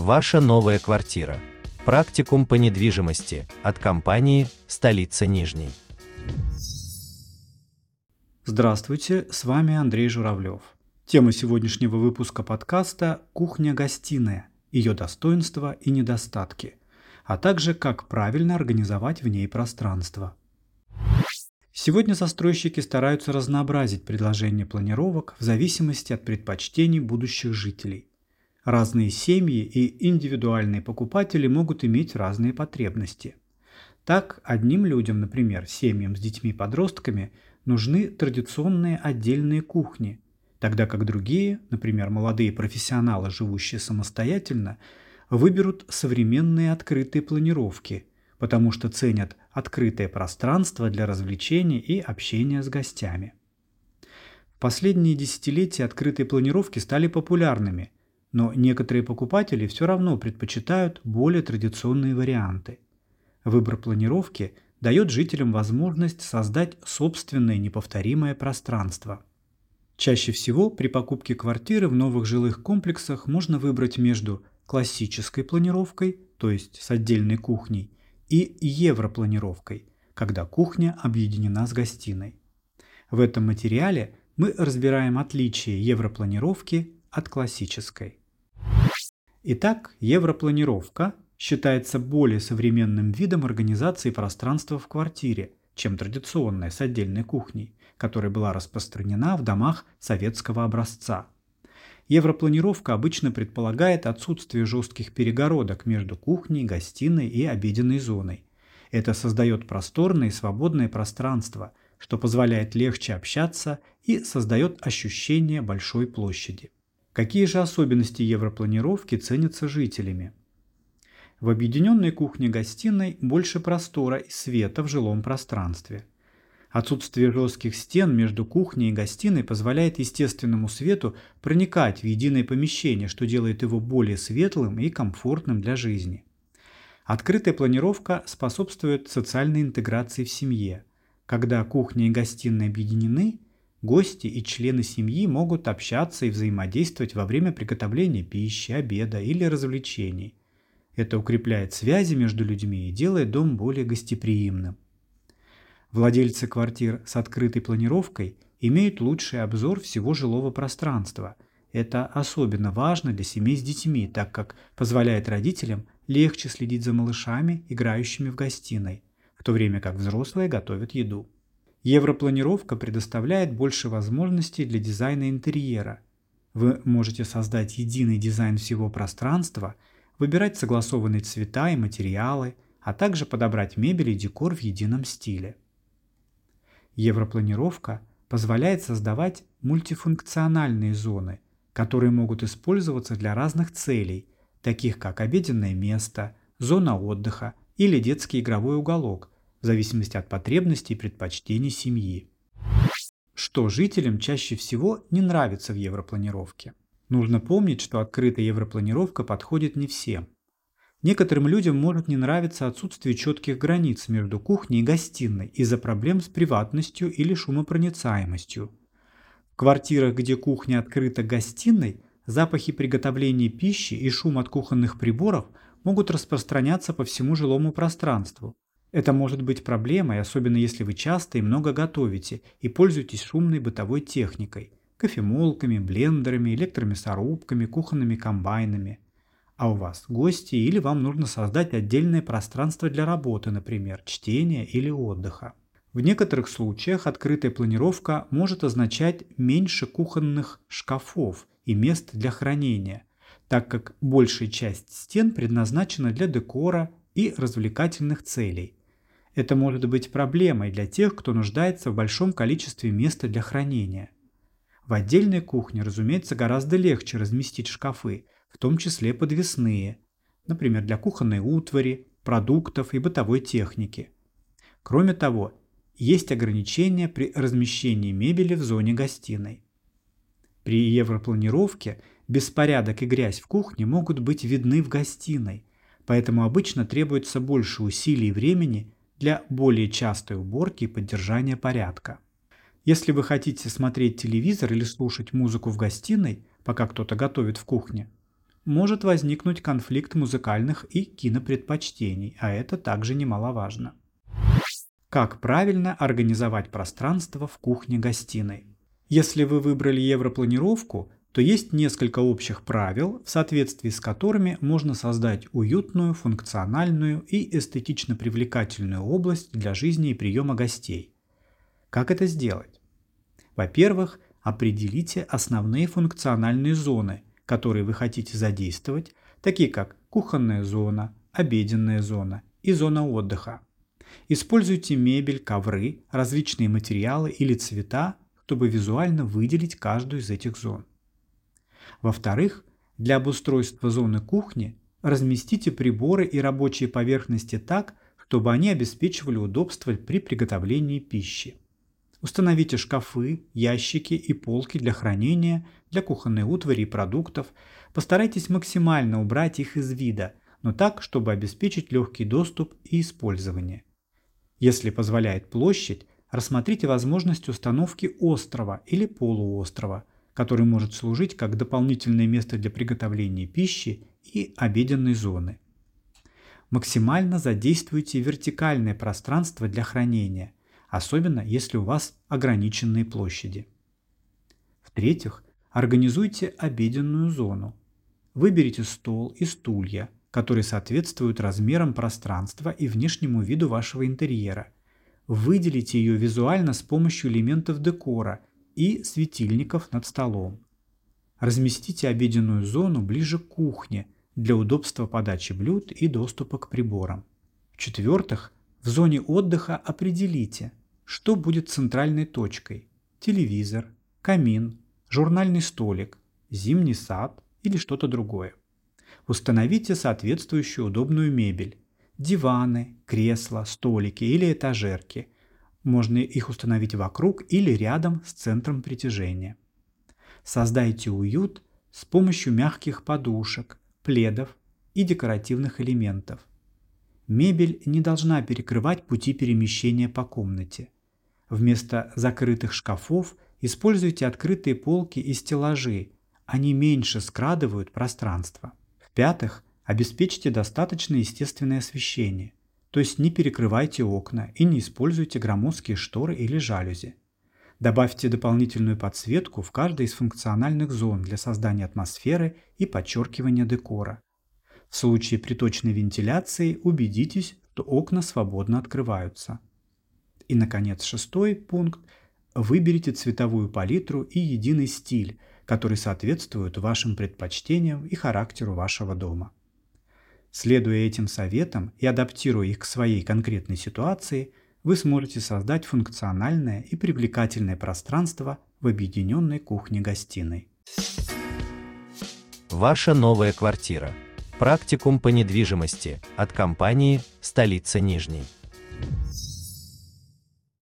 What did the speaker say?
Ваша новая квартира. Практикум по недвижимости от компании «Столица Нижней». Здравствуйте, с вами Андрей Журавлев. Тема сегодняшнего выпуска подкаста «Кухня-гостиная. Ее достоинства и недостатки», а также как правильно организовать в ней пространство. Сегодня застройщики стараются разнообразить предложение планировок в зависимости от предпочтений будущих жителей. Разные семьи и индивидуальные покупатели могут иметь разные потребности. Так, одним людям, например, семьям с детьми-подростками, нужны традиционные отдельные кухни, тогда как другие, например, молодые профессионалы, живущие самостоятельно, выберут современные открытые планировки, потому что ценят открытое пространство для развлечений и общения с гостями. В последние десятилетия открытые планировки стали популярными – но некоторые покупатели все равно предпочитают более традиционные варианты. Выбор планировки дает жителям возможность создать собственное неповторимое пространство. Чаще всего при покупке квартиры в новых жилых комплексах можно выбрать между классической планировкой, то есть с отдельной кухней, и европланировкой, когда кухня объединена с гостиной. В этом материале мы разбираем отличия европланировки от классической. Итак, европланировка считается более современным видом организации пространства в квартире, чем традиционная с отдельной кухней, которая была распространена в домах советского образца. Европланировка обычно предполагает отсутствие жестких перегородок между кухней, гостиной и обеденной зоной. Это создает просторное и свободное пространство, что позволяет легче общаться и создает ощущение большой площади. Какие же особенности европланировки ценятся жителями? В объединенной кухне-гостиной больше простора и света в жилом пространстве. Отсутствие жестких стен между кухней и гостиной позволяет естественному свету проникать в единое помещение, что делает его более светлым и комфортным для жизни. Открытая планировка способствует социальной интеграции в семье. Когда кухня и гостиная объединены – Гости и члены семьи могут общаться и взаимодействовать во время приготовления пищи, обеда или развлечений. Это укрепляет связи между людьми и делает дом более гостеприимным. Владельцы квартир с открытой планировкой имеют лучший обзор всего жилого пространства. Это особенно важно для семей с детьми, так как позволяет родителям легче следить за малышами, играющими в гостиной, в то время как взрослые готовят еду. Европланировка предоставляет больше возможностей для дизайна интерьера. Вы можете создать единый дизайн всего пространства, выбирать согласованные цвета и материалы, а также подобрать мебель и декор в едином стиле. Европланировка позволяет создавать мультифункциональные зоны, которые могут использоваться для разных целей, таких как обеденное место, зона отдыха или детский игровой уголок, в зависимости от потребностей и предпочтений семьи. Что жителям чаще всего не нравится в европланировке? Нужно помнить, что открытая европланировка подходит не всем. Некоторым людям может не нравиться отсутствие четких границ между кухней и гостиной из-за проблем с приватностью или шумопроницаемостью. В квартирах, где кухня открыта гостиной, запахи приготовления пищи и шум от кухонных приборов могут распространяться по всему жилому пространству, это может быть проблемой, особенно если вы часто и много готовите и пользуетесь шумной бытовой техникой – кофемолками, блендерами, электромясорубками, кухонными комбайнами. А у вас гости или вам нужно создать отдельное пространство для работы, например, чтения или отдыха. В некоторых случаях открытая планировка может означать меньше кухонных шкафов и мест для хранения, так как большая часть стен предназначена для декора и развлекательных целей, это может быть проблемой для тех, кто нуждается в большом количестве места для хранения. В отдельной кухне, разумеется, гораздо легче разместить шкафы, в том числе подвесные, например, для кухонной утвари, продуктов и бытовой техники. Кроме того, есть ограничения при размещении мебели в зоне гостиной. При европланировке беспорядок и грязь в кухне могут быть видны в гостиной, поэтому обычно требуется больше усилий и времени для более частой уборки и поддержания порядка. Если вы хотите смотреть телевизор или слушать музыку в гостиной, пока кто-то готовит в кухне, может возникнуть конфликт музыкальных и кинопредпочтений, а это также немаловажно. Как правильно организовать пространство в кухне-гостиной? Если вы выбрали европланировку, то есть несколько общих правил, в соответствии с которыми можно создать уютную, функциональную и эстетично привлекательную область для жизни и приема гостей. Как это сделать? Во-первых, определите основные функциональные зоны, которые вы хотите задействовать, такие как кухонная зона, обеденная зона и зона отдыха. Используйте мебель, ковры, различные материалы или цвета, чтобы визуально выделить каждую из этих зон. Во-вторых, для обустройства зоны кухни разместите приборы и рабочие поверхности так, чтобы они обеспечивали удобство при приготовлении пищи. Установите шкафы, ящики и полки для хранения, для кухонной утвари и продуктов. Постарайтесь максимально убрать их из вида, но так, чтобы обеспечить легкий доступ и использование. Если позволяет площадь, рассмотрите возможность установки острова или полуострова, который может служить как дополнительное место для приготовления пищи и обеденной зоны. Максимально задействуйте вертикальное пространство для хранения, особенно если у вас ограниченные площади. В-третьих, организуйте обеденную зону. Выберите стол и стулья, которые соответствуют размерам пространства и внешнему виду вашего интерьера. Выделите ее визуально с помощью элементов декора и светильников над столом. Разместите обеденную зону ближе к кухне для удобства подачи блюд и доступа к приборам. В-четвертых, в зоне отдыха определите, что будет центральной точкой – телевизор, камин, журнальный столик, зимний сад или что-то другое. Установите соответствующую удобную мебель – диваны, кресла, столики или этажерки. Можно их установить вокруг или рядом с центром притяжения. Создайте уют с помощью мягких подушек, пледов и декоративных элементов. Мебель не должна перекрывать пути перемещения по комнате. Вместо закрытых шкафов используйте открытые полки и стеллажи, они меньше скрадывают пространство. В-пятых, обеспечьте достаточно естественное освещение, то есть не перекрывайте окна и не используйте громоздкие шторы или жалюзи. Добавьте дополнительную подсветку в каждой из функциональных зон для создания атмосферы и подчеркивания декора. В случае приточной вентиляции убедитесь, что окна свободно открываются. И, наконец, шестой пункт. Выберите цветовую палитру и единый стиль, который соответствует вашим предпочтениям и характеру вашего дома. Следуя этим советам и адаптируя их к своей конкретной ситуации, вы сможете создать функциональное и привлекательное пространство в объединенной кухне-гостиной. Ваша новая квартира. Практикум по недвижимости от компании «Столица Нижней».